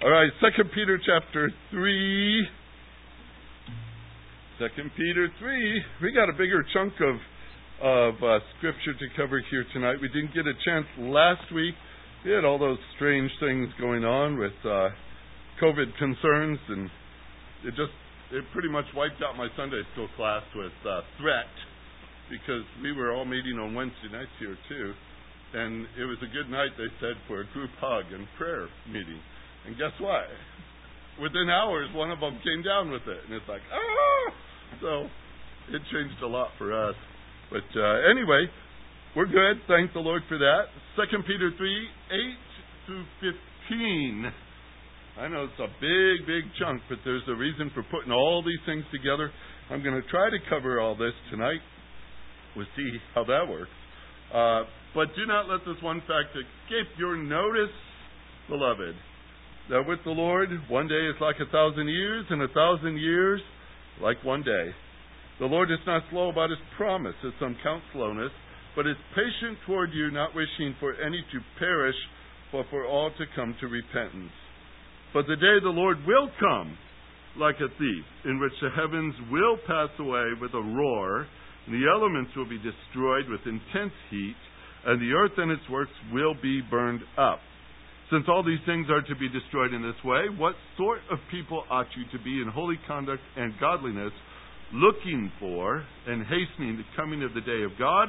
All right, Second Peter chapter three. Second Peter three. We got a bigger chunk of of uh, scripture to cover here tonight. We didn't get a chance last week. We had all those strange things going on with uh, COVID concerns, and it just it pretty much wiped out my Sunday school class with uh, threat because we were all meeting on Wednesday nights here too, and it was a good night they said for a group hug and prayer meeting. And guess what? Within hours, one of them came down with it, and it's like ah. So it changed a lot for us. But uh, anyway, we're good. Thank the Lord for that. Second Peter three eight through fifteen. I know it's a big, big chunk, but there's a reason for putting all these things together. I'm going to try to cover all this tonight. We'll see how that works. Uh, but do not let this one fact escape your notice, beloved, that with the Lord, one day is like a thousand years, and a thousand years like one day. The Lord is not slow about his promise, as some count slowness, but is patient toward you, not wishing for any to perish, but for all to come to repentance. But the day the Lord will come like a thief, in which the heavens will pass away with a roar, and the elements will be destroyed with intense heat, and the earth and its works will be burned up. Since all these things are to be destroyed in this way, what sort of people ought you to be in holy conduct and godliness, looking for and hastening the coming of the day of God,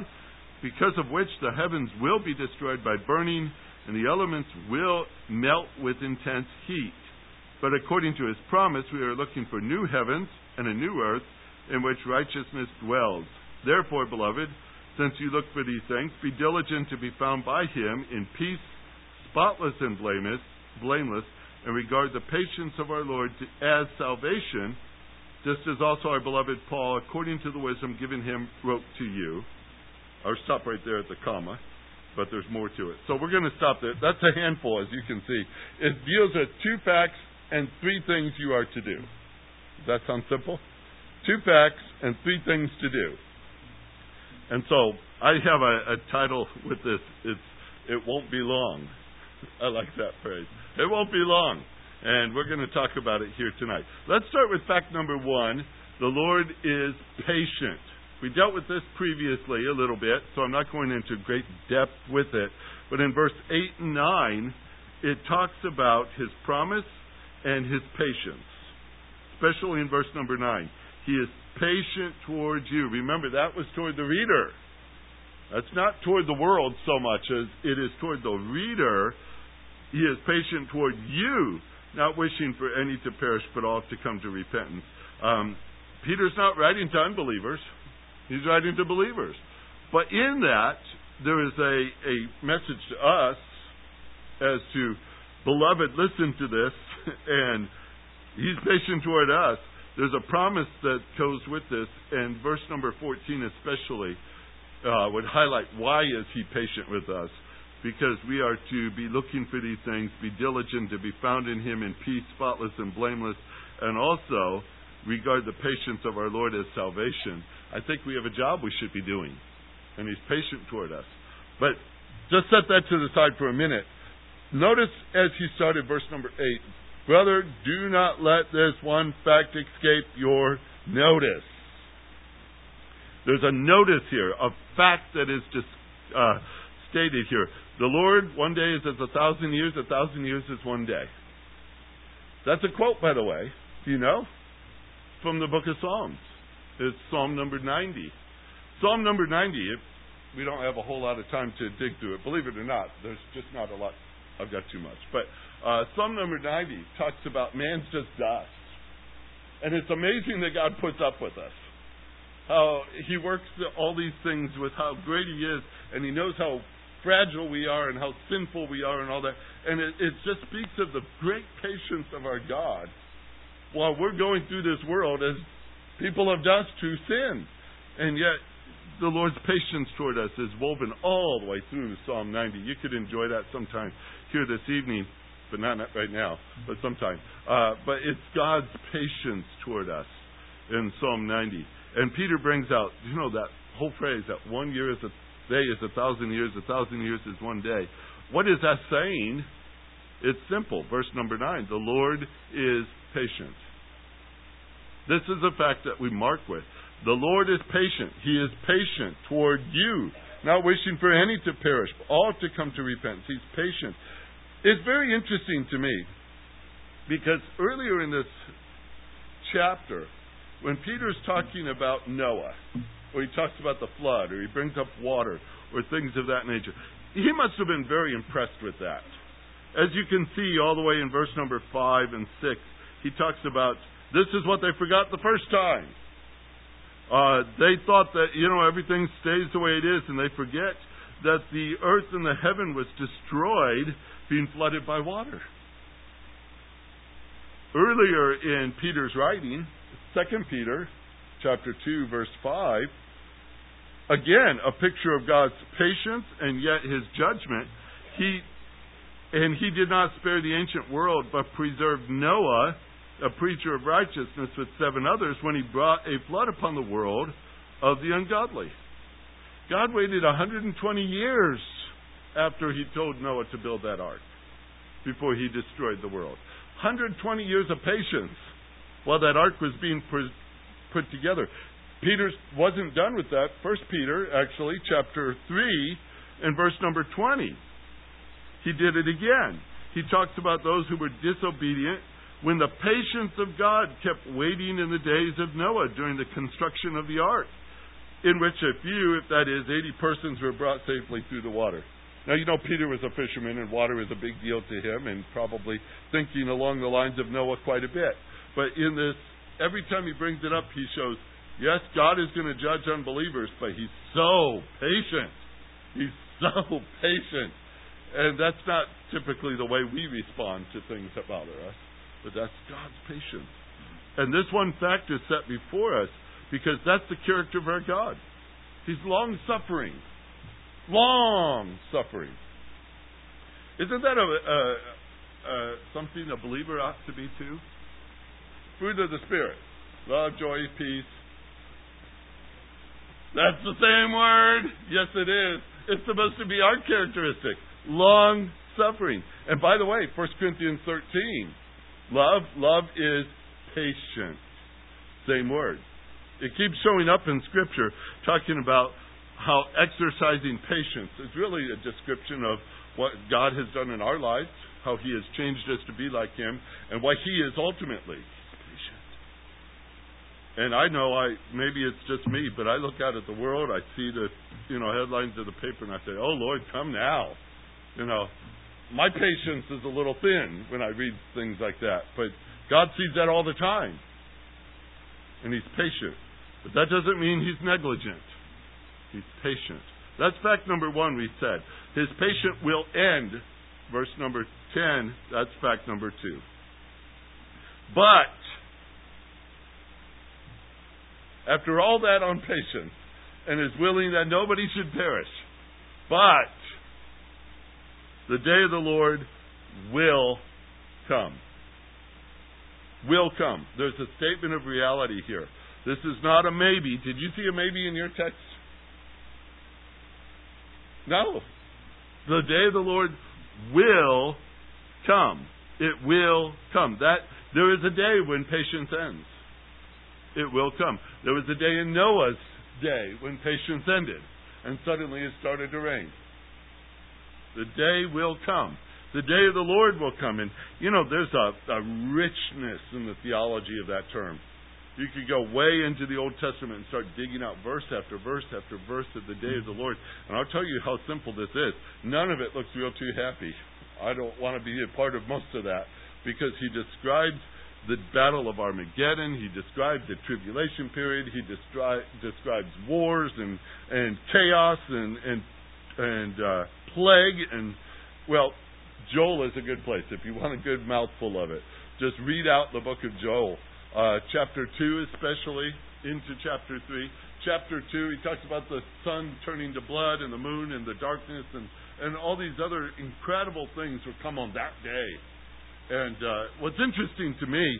because of which the heavens will be destroyed by burning, and the elements will melt with intense heat? But according to his promise, we are looking for new heavens and a new earth in which righteousness dwells. Therefore, beloved, since you look for these things, be diligent to be found by him in peace, spotless and blameless, blameless, and regard the patience of our Lord as salvation, just as also our beloved Paul, according to the wisdom given him, wrote to you. I'll stop right there at the comma, but there's more to it. So we're going to stop there. That's a handful, as you can see. It deals with two facts and three things you are to do. Does that sound simple? Two facts and three things to do. And so I have a, a title with this. It's it won't be long. I like that phrase. It won't be long. And we're going to talk about it here tonight. Let's start with fact number one. The Lord is patient. We dealt with this previously a little bit, so I'm not going into great depth with it. But in verse 8 and 9, it talks about his promise and his patience, especially in verse number 9. He is patient towards you. Remember, that was toward the reader. That's not toward the world so much as it is toward the reader. He is patient toward you, not wishing for any to perish, but all to come to repentance. Um, Peter's not writing to unbelievers, he's writing to believers. But in that, there is a, a message to us as to, beloved, listen to this, and he's patient toward us. There's a promise that goes with this, and verse number 14 especially uh, would highlight why is he patient with us? Because we are to be looking for these things, be diligent to be found in him in peace, spotless and blameless, and also regard the patience of our Lord as salvation. I think we have a job we should be doing, and he's patient toward us. But just set that to the side for a minute. Notice as he started verse number 8 Brother, do not let this one fact escape your notice. There's a notice here, a fact that is just uh, stated here. The Lord, one day is as a thousand years, a thousand years is one day. That's a quote, by the way. Do you know? From the book of Psalms. It's Psalm number 90. Psalm number 90, if we don't have a whole lot of time to dig through it, believe it or not, there's just not a lot. I've got too much. But uh, Psalm number 90 talks about man's just dust. And it's amazing that God puts up with us how he works all these things with how great he is, and he knows how fragile we are and how sinful we are and all that. And it, it just speaks of the great patience of our God while we're going through this world as people of dust who sin. And yet, the Lord's patience toward us is woven all the way through Psalm 90. You could enjoy that sometime here this evening, but not right now, but sometime. Uh, but it's God's patience toward us in Psalm 90. And Peter brings out, you know, that whole phrase that one year is a day is a thousand years, a thousand years is one day. What is that saying? It's simple. Verse number 9 The Lord is patient. This is a fact that we mark with. The Lord is patient. He is patient toward you, not wishing for any to perish, but all to come to repentance. He's patient. It's very interesting to me because earlier in this chapter, when Peter's talking about Noah, or he talks about the flood, or he brings up water, or things of that nature, he must have been very impressed with that. As you can see all the way in verse number 5 and 6, he talks about this is what they forgot the first time. Uh, they thought that, you know, everything stays the way it is, and they forget that the earth and the heaven was destroyed being flooded by water. Earlier in Peter's writing, 2 Peter chapter 2 verse 5, again a picture of God's patience and yet his judgment. He and he did not spare the ancient world, but preserved Noah, a preacher of righteousness, with seven others, when he brought a flood upon the world of the ungodly. God waited 120 years after he told Noah to build that ark before he destroyed the world. 120 years of patience while that ark was being put together. Peter wasn't done with that. First Peter, actually, chapter 3, and verse number 20 he did it again. He talks about those who were disobedient when the patience of God kept waiting in the days of Noah during the construction of the ark, in which a few, if that is, 80 persons, were brought safely through the water. Now, you know, Peter was a fisherman, and water was a big deal to him, and probably thinking along the lines of Noah quite a bit. But in this, every time he brings it up, he shows, yes, God is going to judge unbelievers, but he's so patient. He's so patient and that's not typically the way we respond to things that bother us, but that's God's patience. And this one fact is set before us because that's the character of our God. He's long suffering. Long suffering. Isn't that a, a, a, something a believer ought to be too? Fruit of the Spirit love, joy, peace. That's the same word. Yes, it is. It's supposed to be our characteristic long suffering. And by the way, 1 Corinthians 13, love, love is patient. Same word. It keeps showing up in Scripture talking about how exercising patience is really a description of what God has done in our lives, how He has changed us to be like Him, and what He is ultimately. And I know I maybe it's just me, but I look out at the world, I see the you know headlines of the paper, and I say, "Oh Lord, come now." You know, my patience is a little thin when I read things like that, but God sees that all the time. And He's patient. But that doesn't mean He's negligent. He's patient. That's fact number one, we said. His patience will end. Verse number 10, that's fact number two. But, after all that on patience, and is willing that nobody should perish, but the day of the Lord will come. Will come. There's a statement of reality here. This is not a maybe. Did you see a maybe in your text? No. The day of the Lord will come. It will come. That there is a day when patience ends. It will come. There was a day in Noah's day when patience ended, and suddenly it started to rain. The day will come. The day of the Lord will come. And, you know, there's a, a richness in the theology of that term. You could go way into the Old Testament and start digging out verse after verse after verse of the day of the Lord. And I'll tell you how simple this is. None of it looks real too happy. I don't want to be a part of most of that because he describes the battle of Armageddon. He describes the tribulation period. He descri- describes wars and, and chaos and, and, and uh, plague and well, Joel is a good place if you want a good mouthful of it. Just read out the book of Joel, uh, chapter two especially into chapter three. Chapter two, he talks about the sun turning to blood and the moon and the darkness and and all these other incredible things will come on that day. And uh, what's interesting to me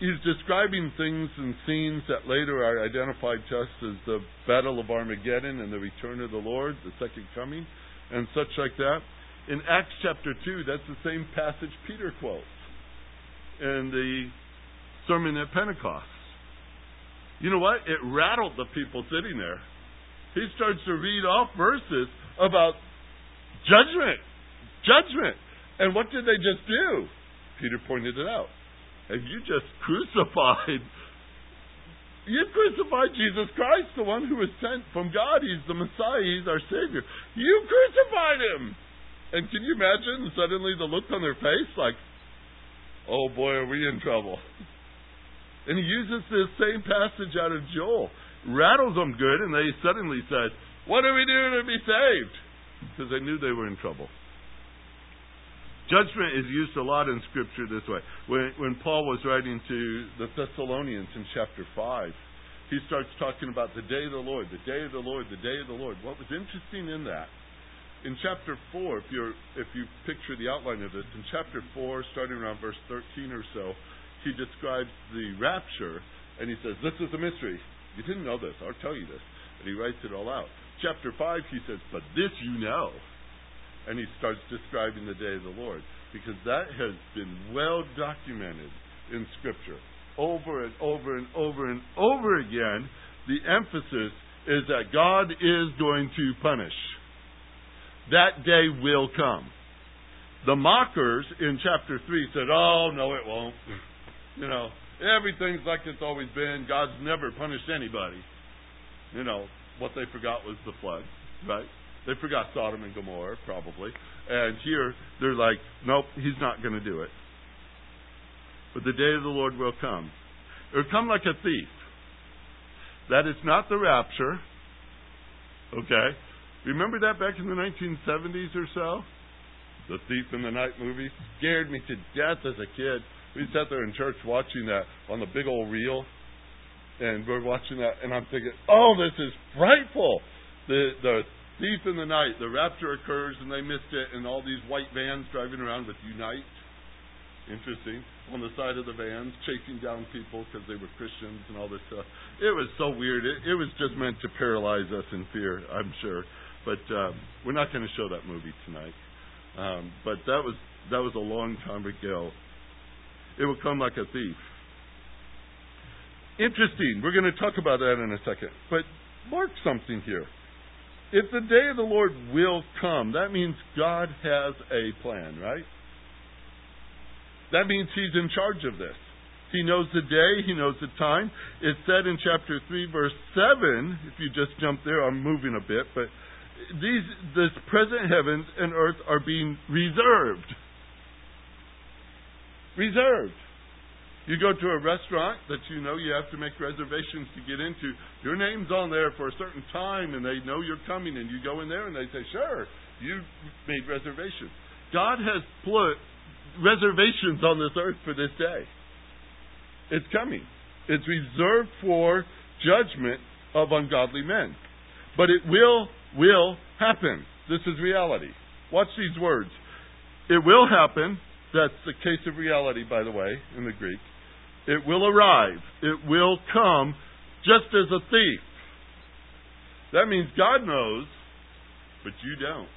He's describing things and scenes that later are identified to us as the Battle of Armageddon and the return of the Lord, the second coming and such like that. In Acts chapter 2, that's the same passage Peter quotes in the sermon at Pentecost. You know what? It rattled the people sitting there. He starts to read off verses about judgment. Judgment. And what did they just do? Peter pointed it out. And you just crucified you crucified Jesus Christ, the one who was sent from God. He's the Messiah. He's our Savior. You crucified him. And can you imagine suddenly the look on their face like, oh boy, are we in trouble? And he uses this same passage out of Joel, rattles them good, and they suddenly said, What do we do to be saved? Because they knew they were in trouble. Judgment is used a lot in Scripture this way. When, when Paul was writing to the Thessalonians in chapter 5, he starts talking about the day of the Lord, the day of the Lord, the day of the Lord. What was interesting in that, in chapter 4, if, you're, if you picture the outline of this, in chapter 4, starting around verse 13 or so, he describes the rapture, and he says, This is a mystery. You didn't know this. I'll tell you this. And he writes it all out. Chapter 5, he says, But this you know and he starts describing the day of the Lord because that has been well documented in Scripture over and over and over and over again. The emphasis is that God is going to punish. That day will come. The mockers in chapter 3 said, Oh, no, it won't. You know, everything's like it's always been. God's never punished anybody. You know, what they forgot was the flood, right? They forgot Sodom and Gomorrah, probably. And here, they're like, nope, he's not going to do it. But the day of the Lord will come. It will come like a thief. That is not the rapture. Okay? Remember that back in the 1970s or so? The Thief in the Night movie scared me to death as a kid. We sat there in church watching that on the big old reel, and we're watching that, and I'm thinking, "Oh, this is frightful." The the Thief in the night, the rapture occurs and they missed it, and all these white vans driving around with Unite. Interesting. On the side of the vans, chasing down people because they were Christians and all this stuff. It was so weird. It, it was just meant to paralyze us in fear, I'm sure. But um, we're not going to show that movie tonight. Um, but that was that was a long time ago. It will come like a thief. Interesting. We're going to talk about that in a second. But mark something here. If the day of the Lord will come, that means God has a plan, right? That means He's in charge of this. He knows the day, He knows the time. It's said in chapter 3, verse 7, if you just jump there, I'm moving a bit, but these this present heavens and earth are being reserved. Reserved. You go to a restaurant that you know you have to make reservations to get into. Your name's on there for a certain time, and they know you're coming, and you go in there and they say, "Sure, you made reservations." God has put reservations on this earth for this day. It's coming. It's reserved for judgment of ungodly men, but it will will happen. This is reality. Watch these words. It will happen. That's the case of reality, by the way, in the Greek. It will arrive. It will come just as a thief. That means God knows, but you don't.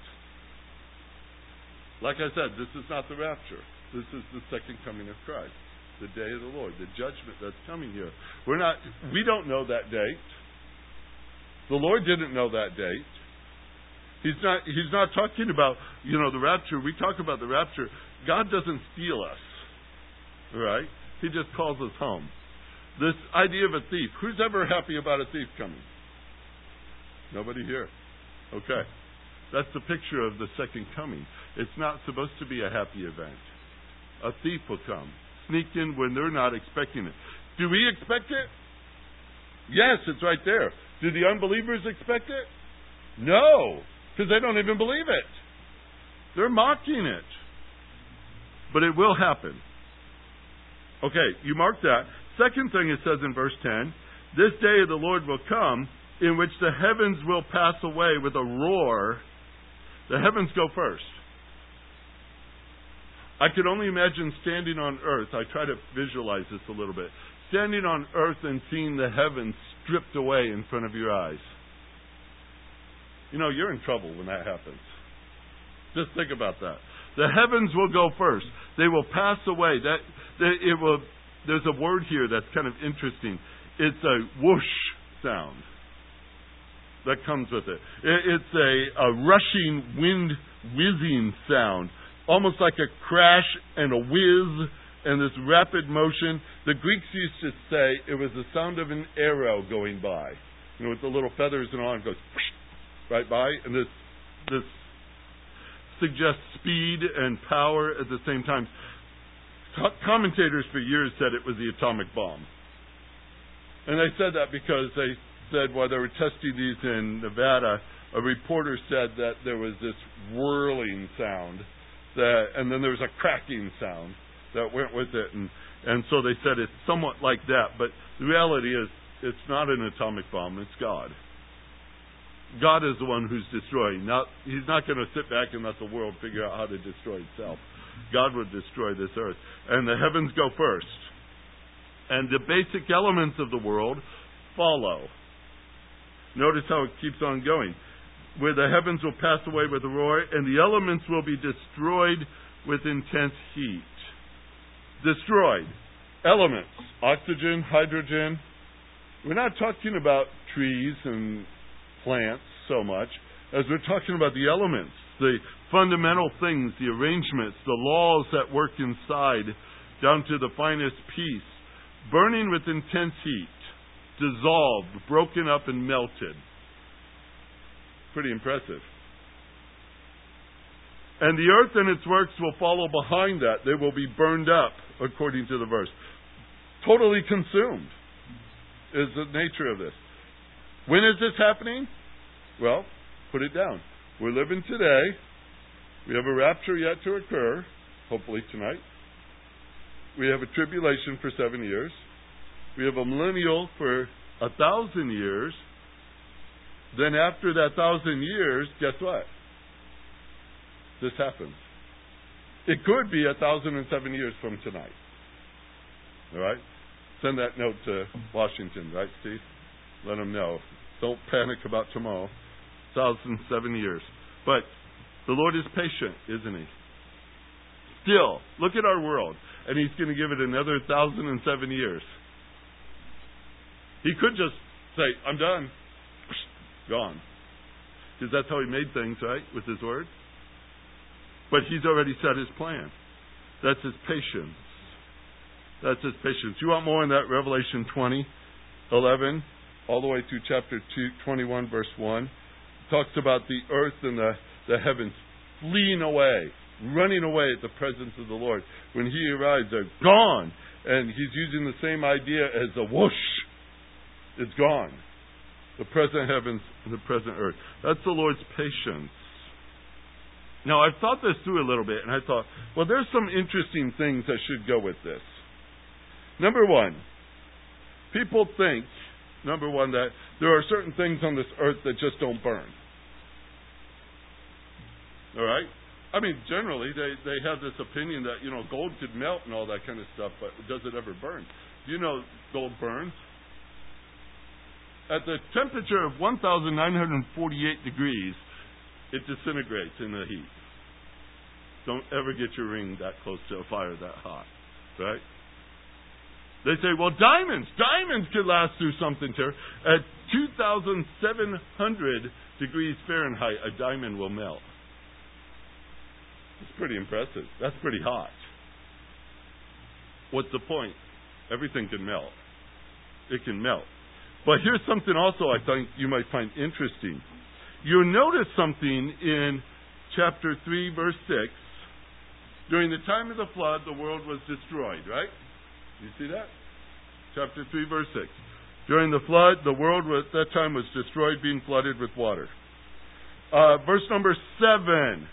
Like I said, this is not the rapture. This is the second coming of Christ, the day of the Lord, the judgment that's coming here. We're not we don't know that date. The Lord didn't know that date. He's not he's not talking about, you know, the rapture. We talk about the rapture. God doesn't steal us. Right? He just calls us home. This idea of a thief. Who's ever happy about a thief coming? Nobody here. Okay. That's the picture of the second coming. It's not supposed to be a happy event. A thief will come, sneak in when they're not expecting it. Do we expect it? Yes, it's right there. Do the unbelievers expect it? No, because they don't even believe it. They're mocking it. But it will happen. Okay, you mark that. Second thing it says in verse 10 This day of the Lord will come in which the heavens will pass away with a roar. The heavens go first. I could only imagine standing on earth. I try to visualize this a little bit. Standing on earth and seeing the heavens stripped away in front of your eyes. You know, you're in trouble when that happens. Just think about that. The heavens will go first. They will pass away. That it will. There's a word here that's kind of interesting. It's a whoosh sound that comes with it. It's a, a rushing wind whizzing sound, almost like a crash and a whiz and this rapid motion. The Greeks used to say it was the sound of an arrow going by, you know, with the little feathers and all, and goes right by, and this this suggests speed and power at the same time. Co- commentators for years said it was the atomic bomb. And they said that because they said while they were testing these in Nevada, a reporter said that there was this whirling sound, that, and then there was a cracking sound that went with it, and and so they said it's somewhat like that. But the reality is, it's not an atomic bomb; it's God. God is the one who's destroying. Not, He's not going to sit back and let the world figure out how to destroy itself. God would destroy this earth. And the heavens go first. And the basic elements of the world follow. Notice how it keeps on going. Where the heavens will pass away with a roar, and the elements will be destroyed with intense heat. Destroyed. Elements. Oxygen, hydrogen. We're not talking about trees and plants so much as we're talking about the elements, the fundamental things, the arrangements, the laws that work inside, down to the finest piece, burning with intense heat, dissolved, broken up, and melted. Pretty impressive. And the earth and its works will follow behind that. They will be burned up, according to the verse. Totally consumed is the nature of this. When is this happening? Well, put it down. We're living today. We have a rapture yet to occur, hopefully tonight. We have a tribulation for seven years. We have a millennial for a thousand years. Then after that thousand years, guess what? This happens. It could be a thousand and seven years from tonight. All right? Send that note to Washington, right, Steve? Let them know. Don't panic about tomorrow. Thousand seven years. But the Lord is patient, isn't He? Still, look at our world, and He's going to give it another thousand and seven years. He could just say, I'm done. Gone. Because that's how He made things, right? With His Word. But He's already set His plan. That's His patience. That's His patience. You want more in that Revelation 20, 11, all the way through chapter 2, 21, verse 1. talks about the earth and the, the heavens fleeing away, running away at the presence of the Lord. When He arrives, they're gone. And He's using the same idea as a whoosh. It's gone. The present heavens and the present earth. That's the Lord's patience. Now, I've thought this through a little bit, and I thought, well, there's some interesting things that should go with this. Number one, people think, number one, that there are certain things on this earth that just don't burn. All right? I mean, generally, they, they have this opinion that, you know, gold could melt and all that kind of stuff, but does it ever burn? You know gold burns? At the temperature of 1,948 degrees, it disintegrates in the heat. Don't ever get your ring that close to a fire that hot, right? They say, well, diamonds, diamonds could last through something terrible. At 2,700 degrees Fahrenheit, a diamond will melt. It's pretty impressive. That's pretty hot. What's the point? Everything can melt. It can melt. But here's something also I think you might find interesting. You'll notice something in chapter 3, verse 6. During the time of the flood, the world was destroyed, right? You see that? Chapter 3, verse 6. During the flood, the world at that time was destroyed, being flooded with water. Uh, verse number 7.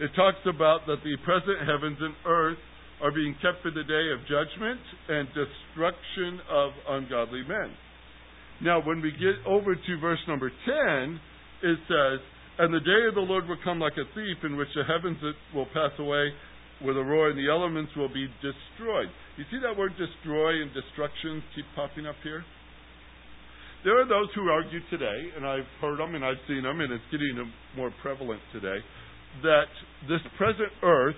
It talks about that the present heavens and earth are being kept for the day of judgment and destruction of ungodly men. Now, when we get over to verse number 10, it says, And the day of the Lord will come like a thief, in which the heavens will pass away with a roar, and the elements will be destroyed. You see that word destroy and destruction keep popping up here? There are those who argue today, and I've heard them and I've seen them, and it's getting more prevalent today, that this present earth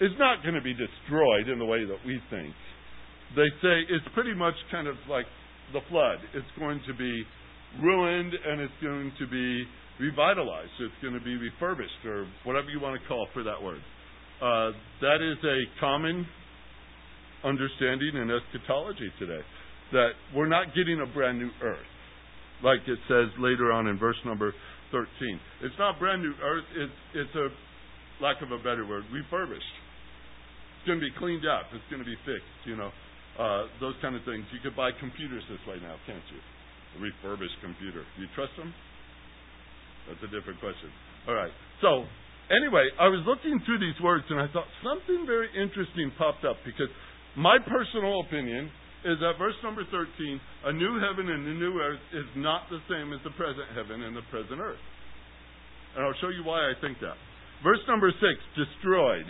is not going to be destroyed in the way that we think. They say it's pretty much kind of like the flood. It's going to be ruined and it's going to be revitalized. It's going to be refurbished or whatever you want to call for that word. Uh, that is a common understanding in eschatology today that we're not getting a brand new earth, like it says later on in verse number 13. It's not brand new earth, it's, it's a, lack of a better word, refurbished. It's going to be cleaned up, it's going to be fixed, you know, uh, those kind of things. You could buy computers this way now, can't you? A refurbished computer. Do you trust them? That's a different question. All right. So, anyway, I was looking through these words and I thought something very interesting popped up because my personal opinion is that verse number 13, a new heaven and a new earth is not the same as the present heaven and the present earth. And I'll show you why I think that. Verse number 6, destroyed.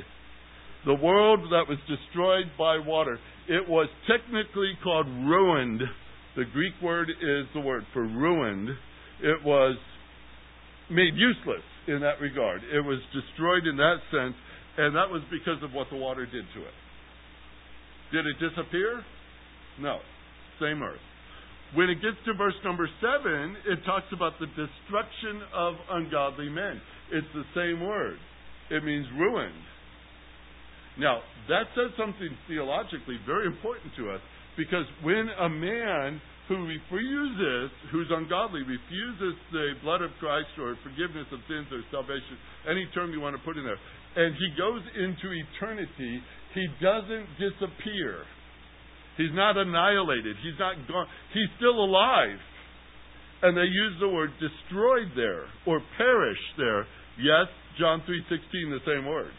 The world that was destroyed by water. It was technically called ruined. The Greek word is the word for ruined. It was made useless in that regard. It was destroyed in that sense, and that was because of what the water did to it. Did it disappear? No. Same earth. When it gets to verse number 7, it talks about the destruction of ungodly men. It's the same word. It means ruined. Now, that says something theologically very important to us because when a man who refuses, who's ungodly, refuses the blood of Christ or forgiveness of sins or salvation, any term you want to put in there, and he goes into eternity, he doesn't disappear. He's not annihilated. He's not gone. He's still alive. And they use the word destroyed there or perish there. Yes, John 3:16 the same word.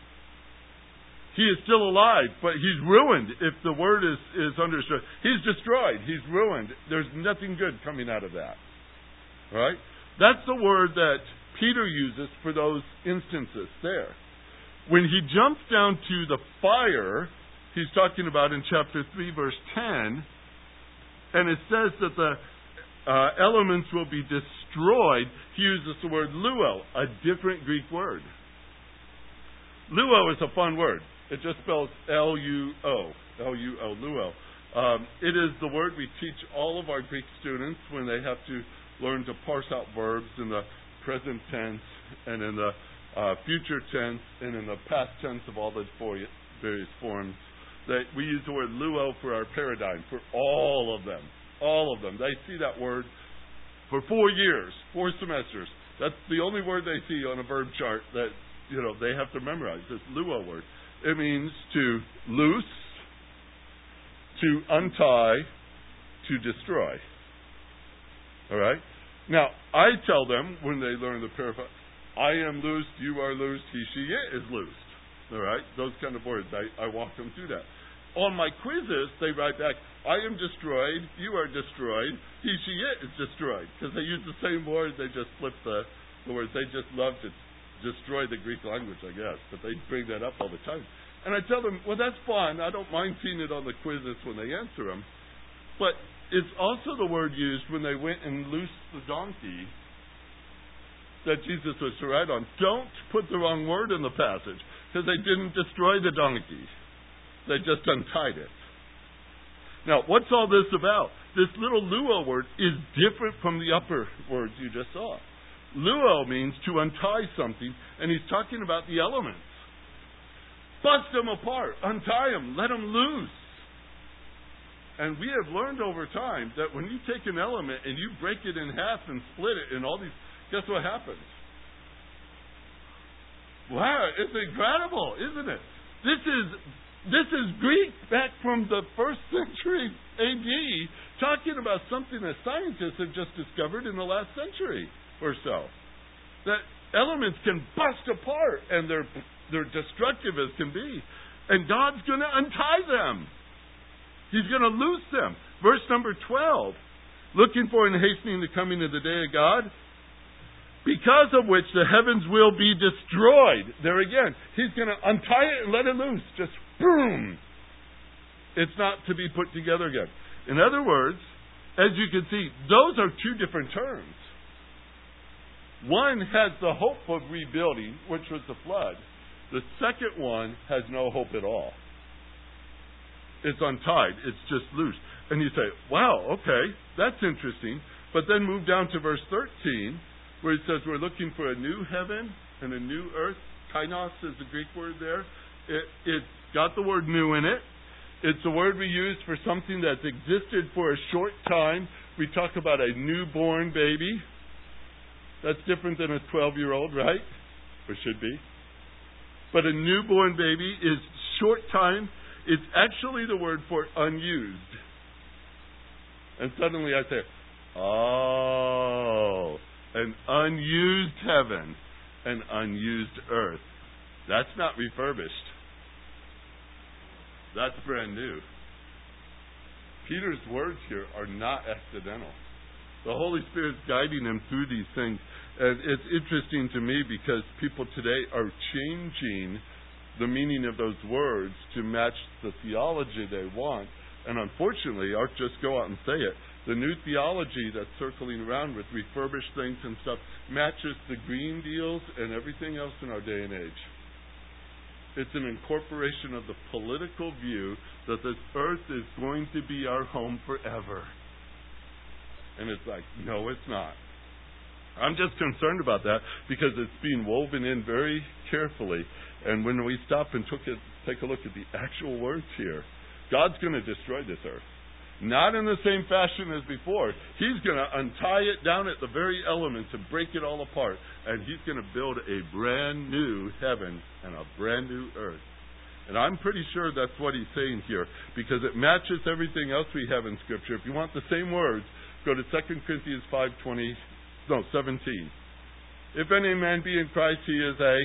He is still alive, but he's ruined if the word is, is understood. He's destroyed. He's ruined. There's nothing good coming out of that. Right? That's the word that Peter uses for those instances there. When he jumps down to the fire, he's talking about in chapter 3, verse 10, and it says that the uh, elements will be destroyed. He uses the word luo, a different Greek word. Luo is a fun word. It just spells L U O. L U O, luo. Um, it is the word we teach all of our Greek students when they have to learn to parse out verbs in the present tense and in the uh, future tense and in the past tense of all the various forms. That we use the word luo for our paradigm for all of them, all of them. They see that word for four years, four semesters. That's the only word they see on a verb chart that you know they have to memorize. This luo word. It means to loose, to untie, to destroy. All right? Now, I tell them when they learn the paraphrase, I am loosed, you are loosed, he, she, it is loosed. All right? Those kind of words. I, I walk them through that. On my quizzes, they write back, I am destroyed, you are destroyed, he, she, it is destroyed. Because they use the same word, they just flip the, the words. They just love to destroy the Greek language, I guess, but they bring that up all the time. And I tell them, well, that's fine. I don't mind seeing it on the quizzes when they answer them. But it's also the word used when they went and loosed the donkey that Jesus was to ride on. Don't put the wrong word in the passage because they didn't destroy the donkey, they just untied it. Now, what's all this about? This little luo word is different from the upper words you just saw. Luo means to untie something, and he's talking about the elements. Bust them apart, untie them, let them loose. And we have learned over time that when you take an element and you break it in half and split it and all these, guess what happens? Wow, it's incredible, isn't it? This is this is Greek back from the first century AD, talking about something that scientists have just discovered in the last century or so. That elements can bust apart and they're they're destructive as can be. And God's going to untie them. He's going to loose them. Verse number 12. Looking for and hastening the coming of the day of God, because of which the heavens will be destroyed. There again, He's going to untie it and let it loose. Just boom. It's not to be put together again. In other words, as you can see, those are two different terms. One has the hope of rebuilding, which was the flood. The second one has no hope at all. It's untied, it's just loose. And you say, wow, okay, that's interesting. But then move down to verse 13, where it says we're looking for a new heaven and a new earth. Kainos is the Greek word there. It, it's got the word new in it. It's a word we use for something that's existed for a short time. We talk about a newborn baby. That's different than a 12 year old, right? Or should be. But a newborn baby is short time. It's actually the word for unused. And suddenly I say, oh, an unused heaven, an unused earth. That's not refurbished. That's brand new. Peter's words here are not accidental. The Holy Spirit's guiding him through these things. And it's interesting to me because people today are changing the meaning of those words to match the theology they want. And unfortunately, I'll just go out and say it. The new theology that's circling around with refurbished things and stuff matches the green deals and everything else in our day and age. It's an incorporation of the political view that this earth is going to be our home forever. And it's like, no, it's not. I'm just concerned about that because it's being woven in very carefully. And when we stop and took it, take a look at the actual words here, God's going to destroy this earth. Not in the same fashion as before. He's going to untie it down at the very elements and break it all apart. And He's going to build a brand new heaven and a brand new earth. And I'm pretty sure that's what He's saying here because it matches everything else we have in Scripture. If you want the same words, go to 2 Corinthians 5.20, no, 17. If any man be in Christ, he is a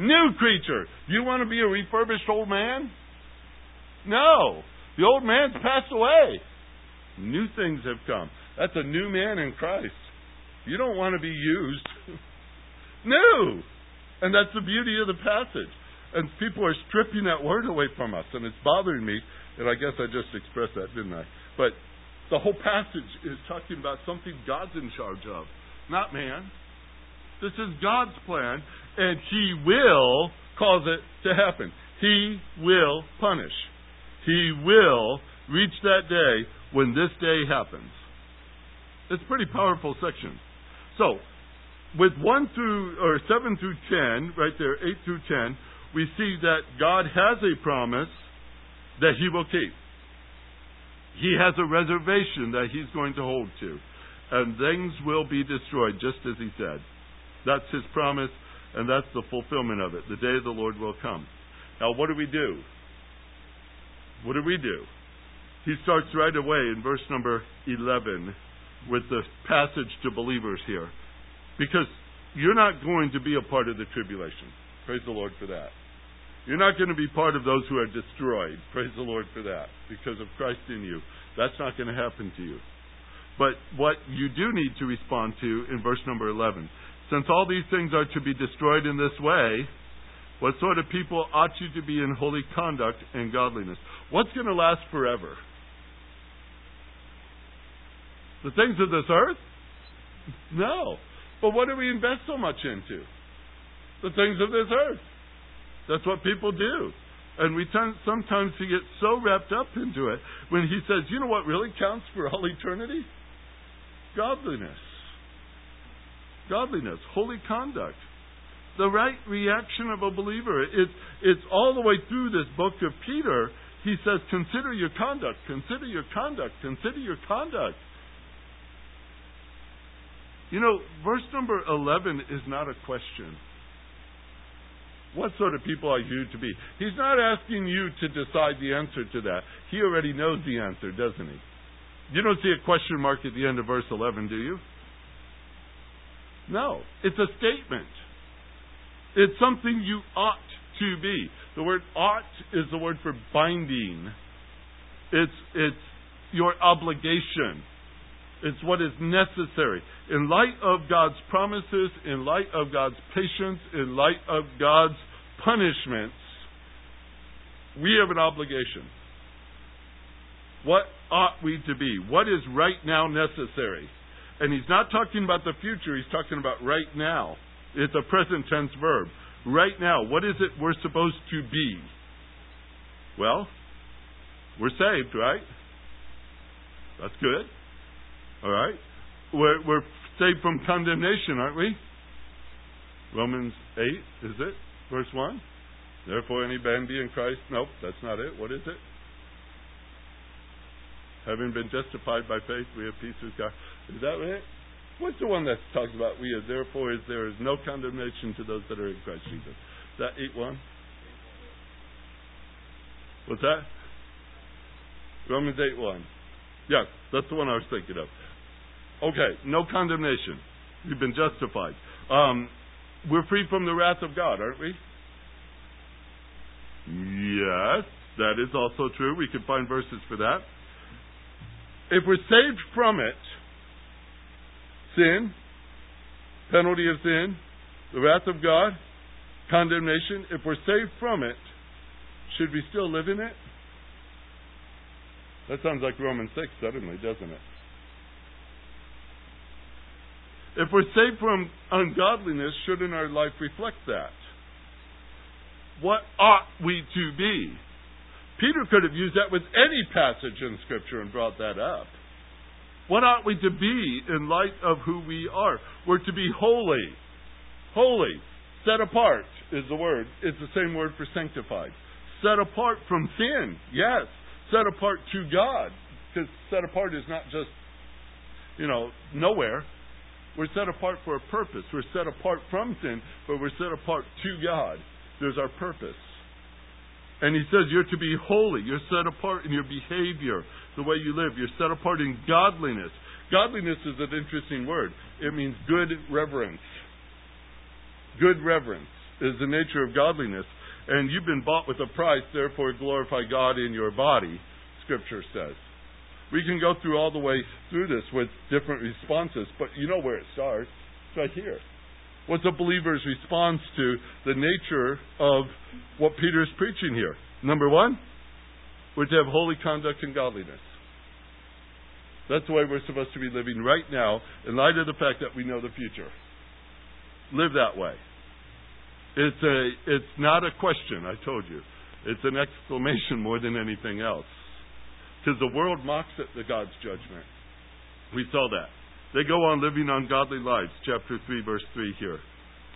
new creature. You want to be a refurbished old man? No. The old man's passed away. New things have come. That's a new man in Christ. You don't want to be used. new. And that's the beauty of the passage. And people are stripping that word away from us, and it's bothering me. And I guess I just expressed that, didn't I? But the whole passage is talking about something God's in charge of, not man. This is God's plan, and He will cause it to happen. He will punish. He will reach that day when this day happens. It's a pretty powerful section. So, with 1 through, or 7 through 10, right there, 8 through 10, we see that God has a promise that He will keep. He has a reservation that He's going to hold to. And things will be destroyed, just as He said. That's His promise, and that's the fulfillment of it. The day of the Lord will come. Now, what do we do? What do we do? He starts right away in verse number 11 with the passage to believers here. Because you're not going to be a part of the tribulation. Praise the Lord for that. You're not going to be part of those who are destroyed. Praise the Lord for that. Because of Christ in you. That's not going to happen to you. But what you do need to respond to in verse number 11 since all these things are to be destroyed in this way, what sort of people ought you to be in holy conduct and godliness? What's going to last forever? The things of this earth? No. But what do we invest so much into? The things of this earth. That's what people do. And we tend, sometimes we get so wrapped up into it when he says, you know what really counts for all eternity? Godliness. Godliness, holy conduct. The right reaction of a believer. It, it's all the way through this book of Peter he says, consider your conduct, consider your conduct, consider your conduct. You know, verse number 11 is not a question. What sort of people are you to be? He's not asking you to decide the answer to that. He already knows the answer, doesn't he? You don't see a question mark at the end of verse 11, do you? No. It's a statement. It's something you ought to be. The word ought is the word for binding. It's, it's your obligation. It's what is necessary. In light of God's promises, in light of God's patience, in light of God's punishments, we have an obligation. What ought we to be? What is right now necessary? And he's not talking about the future, he's talking about right now. It's a present tense verb. Right now, what is it we're supposed to be? Well, we're saved, right? That's good. All right? We're, we're saved from condemnation, aren't we? Romans 8, is it? Verse 1? Therefore, any man be in Christ? Nope, that's not it. What is it? Having been justified by faith, we have peace with God. Is that it? What's the one that talks about we are therefore is there is no condemnation to those that are in Christ Jesus? Is that eight one? What's that? Romans eight one. Yes, that's the one I was thinking of. Okay, no condemnation. We've been justified. Um, we're free from the wrath of God, aren't we? Yes, that is also true. We can find verses for that. If we're saved from it, sin, penalty of sin, the wrath of God, condemnation, if we're saved from it, should we still live in it? That sounds like Romans 6 suddenly, doesn't it? If we're saved from ungodliness, shouldn't our life reflect that? What ought we to be? Peter could have used that with any passage in Scripture and brought that up. What ought we to be in light of who we are? We're to be holy. Holy. Set apart is the word. It's the same word for sanctified. Set apart from sin. Yes. Set apart to God. Because set apart is not just, you know, nowhere. We're set apart for a purpose. We're set apart from sin, but we're set apart to God. There's our purpose. And he says you're to be holy. You're set apart in your behavior, the way you live. You're set apart in godliness. Godliness is an interesting word. It means good reverence. Good reverence is the nature of godliness. And you've been bought with a price, therefore glorify God in your body, Scripture says. We can go through all the way through this with different responses, but you know where it starts. It's right here. What's a believer's response to the nature of what Peter is preaching here? Number one, we're to have holy conduct and godliness. That's the way we're supposed to be living right now in light of the fact that we know the future. Live that way. It's a it's not a question, I told you. It's an exclamation more than anything else. Because the world mocks at the God's judgment. We saw that. They go on living ungodly lives, chapter 3, verse 3 here.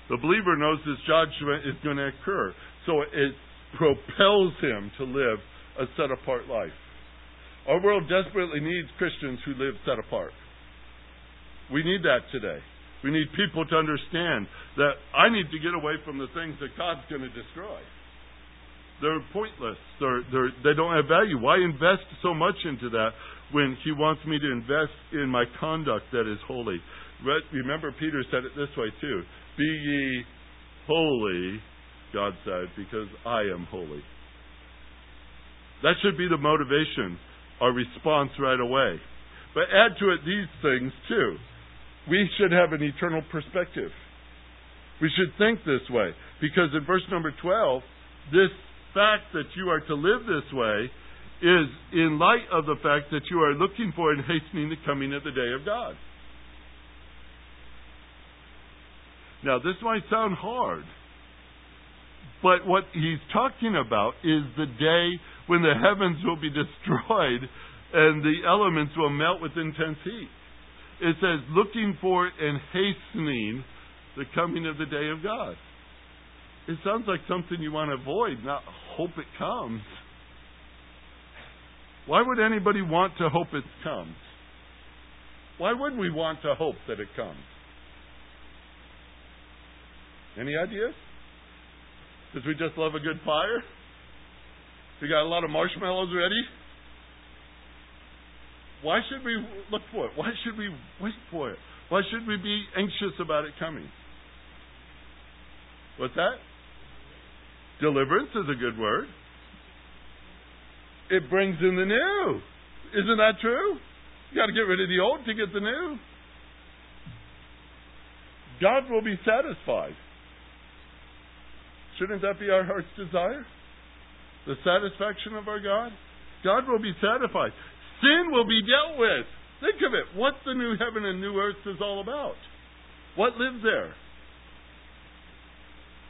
The believer knows this judgment is going to occur, so it propels him to live a set apart life. Our world desperately needs Christians who live set apart. We need that today. We need people to understand that I need to get away from the things that God's going to destroy. They're pointless. They're, they're, they don't have value. Why invest so much into that when He wants me to invest in my conduct that is holy? Remember, Peter said it this way too Be ye holy, God said, because I am holy. That should be the motivation, our response right away. But add to it these things too. We should have an eternal perspective. We should think this way. Because in verse number 12, this fact that you are to live this way is in light of the fact that you are looking for and hastening the coming of the day of God. Now, this might sound hard, but what he's talking about is the day when the heavens will be destroyed and the elements will melt with intense heat. It says, looking for and hastening the coming of the day of God. It sounds like something you want to avoid, not hope it comes. Why would anybody want to hope it comes? Why would we want to hope that it comes? Any ideas? Because we just love a good fire? We got a lot of marshmallows ready? Why should we look for it? Why should we wait for it? Why should we be anxious about it coming? What's that? Deliverance is a good word. It brings in the new. Isn't that true? You got to get rid of the old to get the new. God will be satisfied. Shouldn't that be our heart's desire? The satisfaction of our God? God will be satisfied. Sin will be dealt with. Think of it. What the new heaven and new earth is all about. What lives there?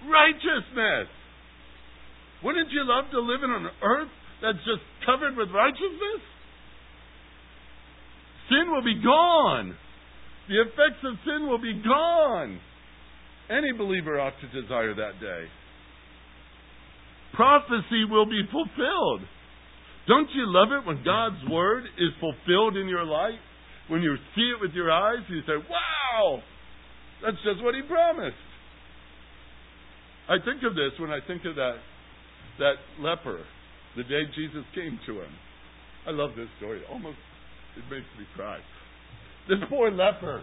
Righteousness. Wouldn't you love to live in an earth that's just covered with righteousness? Sin will be gone. The effects of sin will be gone. Any believer ought to desire that day. Prophecy will be fulfilled. Don't you love it when God's word is fulfilled in your life? When you see it with your eyes, you say, Wow! That's just what he promised. I think of this when I think of that that leper, the day Jesus came to him. I love this story. Almost it makes me cry. This poor leper,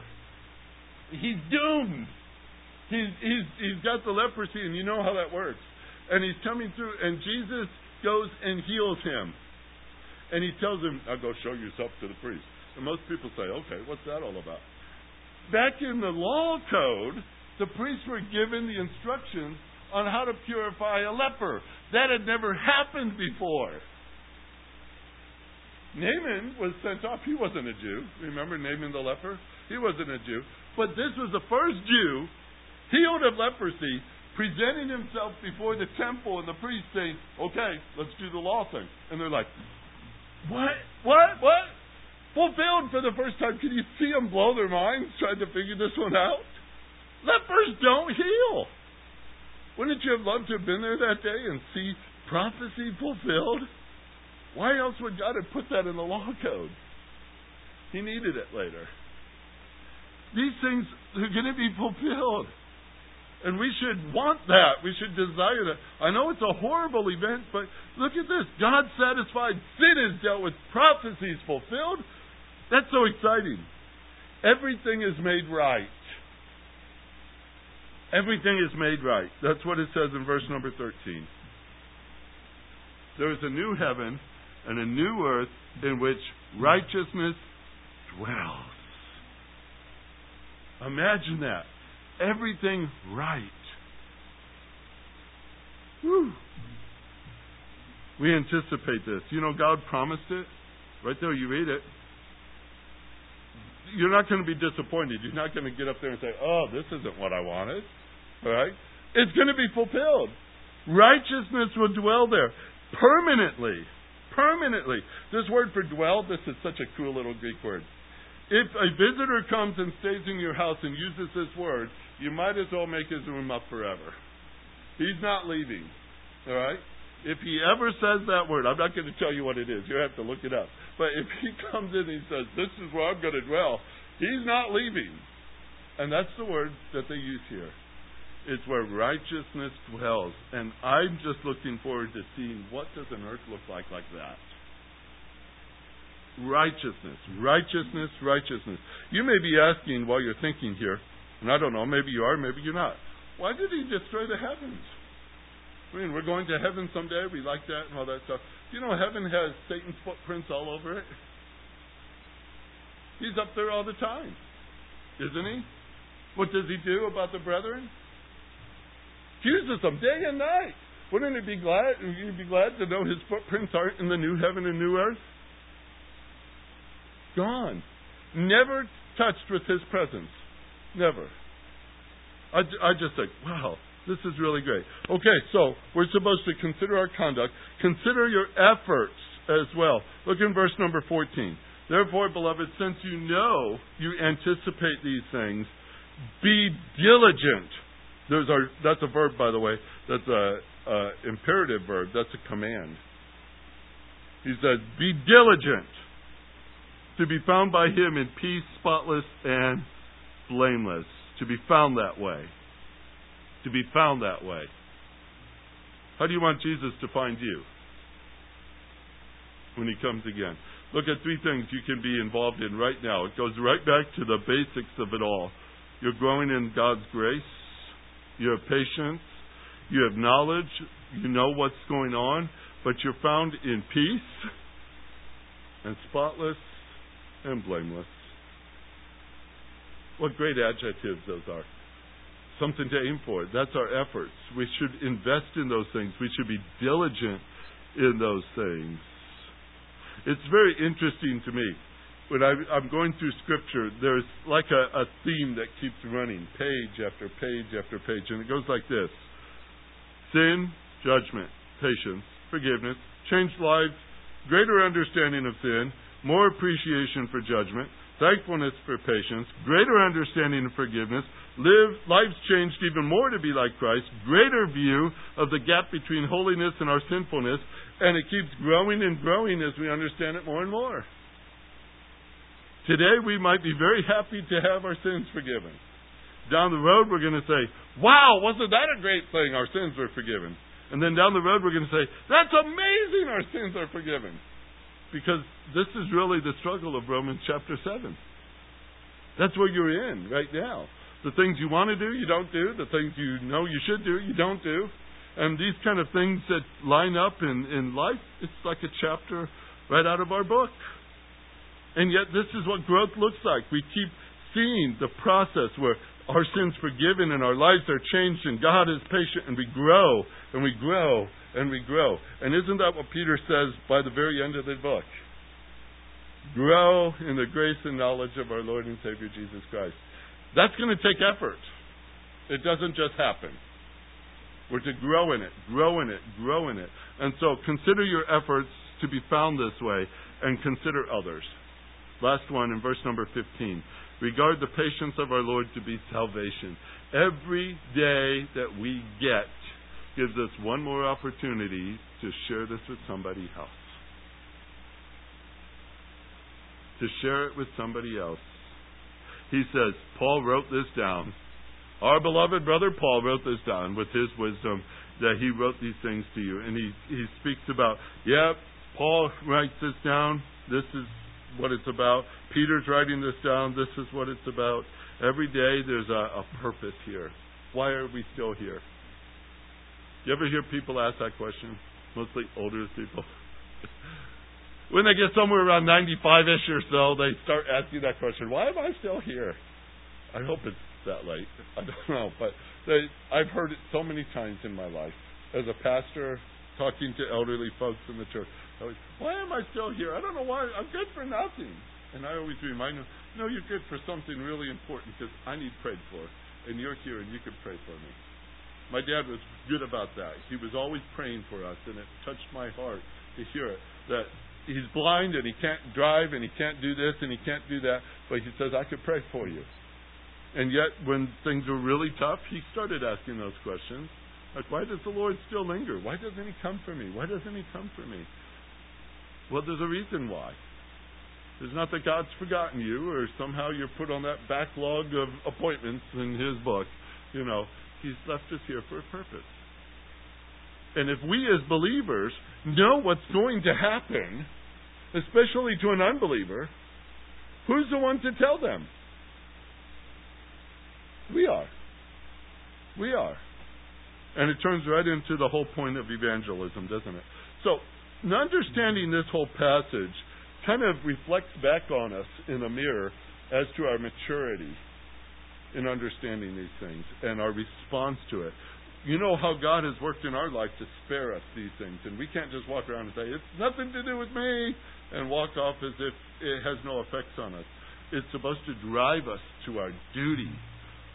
he's doomed. He's he's he's got the leprosy, and you know how that works. And he's coming through, and Jesus goes and heals him. And he tells him, Now go show yourself to the priest. And most people say, Okay, what's that all about? Back in the law code, the priests were given the instructions on how to purify a leper. That had never happened before. Naaman was sent off. He wasn't a Jew. Remember Naaman the leper? He wasn't a Jew. But this was the first Jew healed of leprosy, presenting himself before the temple and the priest saying, Okay, let's do the law thing. And they're like, What? What? What? Fulfilled for the first time. Can you see them blow their minds trying to figure this one out? Lepers don't heal. Wouldn't you have loved to have been there that day and see prophecy fulfilled? Why else would God have put that in the law code? He needed it later. These things are going to be fulfilled. And we should want that. We should desire that. I know it's a horrible event, but look at this. God satisfied. Sin is dealt with. Prophecies fulfilled. That's so exciting. Everything is made right. Everything is made right. That's what it says in verse number 13. There is a new heaven and a new earth in which righteousness dwells. Imagine that. Everything right. Whew. We anticipate this. You know, God promised it. Right there, you read it. You're not going to be disappointed. You're not going to get up there and say, oh, this isn't what I wanted. All right? It's going to be fulfilled. Righteousness will dwell there permanently permanently. This word for dwell, this is such a cool little Greek word. If a visitor comes and stays in your house and uses this word, you might as well make his room up forever. He's not leaving. All right? If he ever says that word, I'm not going to tell you what it is. You have to look it up. But if he comes in and he says, This is where I'm going to dwell, he's not leaving. And that's the word that they use here. It's where righteousness dwells. And I'm just looking forward to seeing what does an earth look like like that. Righteousness, righteousness, righteousness. You may be asking while you're thinking here, and I don't know, maybe you are, maybe you're not. Why did he destroy the heavens? I mean, we're going to heaven someday. We like that and all that stuff. Do you know heaven has Satan's footprints all over it? He's up there all the time, isn't he? What does he do about the brethren? accuses them day and night. Wouldn't it be glad you'd be glad to know his footprints aren't in the new heaven and new earth? Gone. Never touched with his presence. Never. I, I just think, wow, this is really great. Okay, so we're supposed to consider our conduct. Consider your efforts as well. Look in verse number 14. Therefore, beloved, since you know you anticipate these things, be diligent there's our, that's a verb, by the way. That's a, imperative verb. That's a command. He says, "Be diligent to be found by Him in peace, spotless and blameless." To be found that way. To be found that way. How do you want Jesus to find you when He comes again? Look at three things you can be involved in right now. It goes right back to the basics of it all. You're growing in God's grace you have patience, you have knowledge, you know what's going on, but you're found in peace and spotless and blameless. What great adjectives those are. Something to aim for. That's our efforts. We should invest in those things. We should be diligent in those things. It's very interesting to me when I, I'm going through Scripture, there's like a, a theme that keeps running, page after page after page, and it goes like this Sin, judgment, patience, forgiveness, changed lives, greater understanding of sin, more appreciation for judgment, thankfulness for patience, greater understanding of forgiveness, live lives changed even more to be like Christ, greater view of the gap between holiness and our sinfulness, and it keeps growing and growing as we understand it more and more. Today we might be very happy to have our sins forgiven. Down the road we're going to say, "Wow, wasn't that a great thing? Our sins were forgiven." And then down the road we're going to say, "That's amazing, our sins are forgiven." Because this is really the struggle of Romans chapter 7. That's where you're in right now. The things you want to do, you don't do. The things you know you should do, you don't do. And these kind of things that line up in, in life, it's like a chapter right out of our book. And yet, this is what growth looks like. We keep seeing the process where our sins forgiven and our lives are changed, and God is patient, and we grow, and we grow, and we grow. And isn't that what Peter says by the very end of the book? Grow in the grace and knowledge of our Lord and Savior Jesus Christ. That's going to take effort. It doesn't just happen. We're to grow in it, grow in it, grow in it. And so consider your efforts to be found this way and consider others. Last one in verse number 15. Regard the patience of our Lord to be salvation. Every day that we get gives us one more opportunity to share this with somebody else. To share it with somebody else. He says, Paul wrote this down. Our beloved brother Paul wrote this down with his wisdom that he wrote these things to you. And he, he speaks about, yeah, Paul writes this down. This is what it's about. Peter's writing this down. This is what it's about. Every day there's a, a purpose here. Why are we still here? You ever hear people ask that question? Mostly older people. when they get somewhere around 95 ish or so, they start asking that question Why am I still here? I hope it's that late. I don't know. But they, I've heard it so many times in my life. As a pastor, talking to elderly folks in the church, always, why am I still here? I don't know why. I'm good for nothing. And I always remind them, no, you're good for something really important because I need prayed for. And you're here and you can pray for me. My dad was good about that. He was always praying for us, and it touched my heart to hear it. That he's blind and he can't drive and he can't do this and he can't do that, but he says, I could pray for you. And yet, when things were really tough, he started asking those questions. Like, why does the Lord still linger? Why doesn't he come for me? Why doesn't he come for me? Well, there's a reason why. It's not that God's forgotten you or somehow you're put on that backlog of appointments in His book. You know, He's left us here for a purpose. And if we as believers know what's going to happen, especially to an unbeliever, who's the one to tell them? We are. We are. And it turns right into the whole point of evangelism, doesn't it? So, understanding this whole passage kind of reflects back on us in a mirror as to our maturity in understanding these things and our response to it. You know how God has worked in our life to spare us these things, and we can't just walk around and say, It's nothing to do with me, and walk off as if it has no effects on us. It's supposed to drive us to our duty,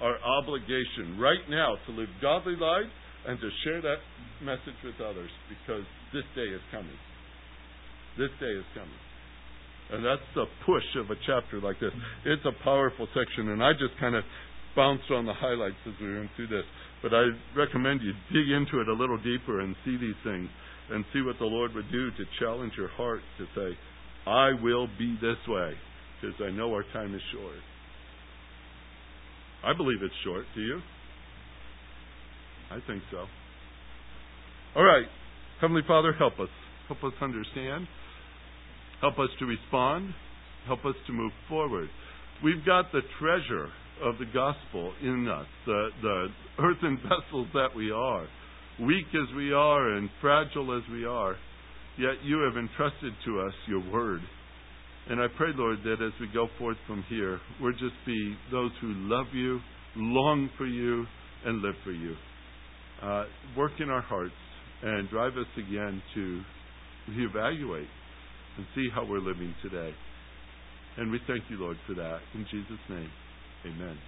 our obligation right now to live godly lives and to share that message with others because this day is coming. This day is coming. And that's the push of a chapter like this. It's a powerful section, and I just kind of bounced on the highlights as we went through this. But I recommend you dig into it a little deeper and see these things and see what the Lord would do to challenge your heart to say, I will be this way because I know our time is short. I believe it's short. Do you? I think so. All right. Heavenly Father, help us. Help us understand. Help us to respond. Help us to move forward. We've got the treasure of the gospel in us, the, the earthen vessels that we are, weak as we are and fragile as we are, yet you have entrusted to us your word. And I pray, Lord, that as we go forth from here, we'll just be those who love you, long for you, and live for you. Uh, work in our hearts and drive us again to reevaluate and see how we're living today. And we thank you, Lord, for that. In Jesus' name, amen.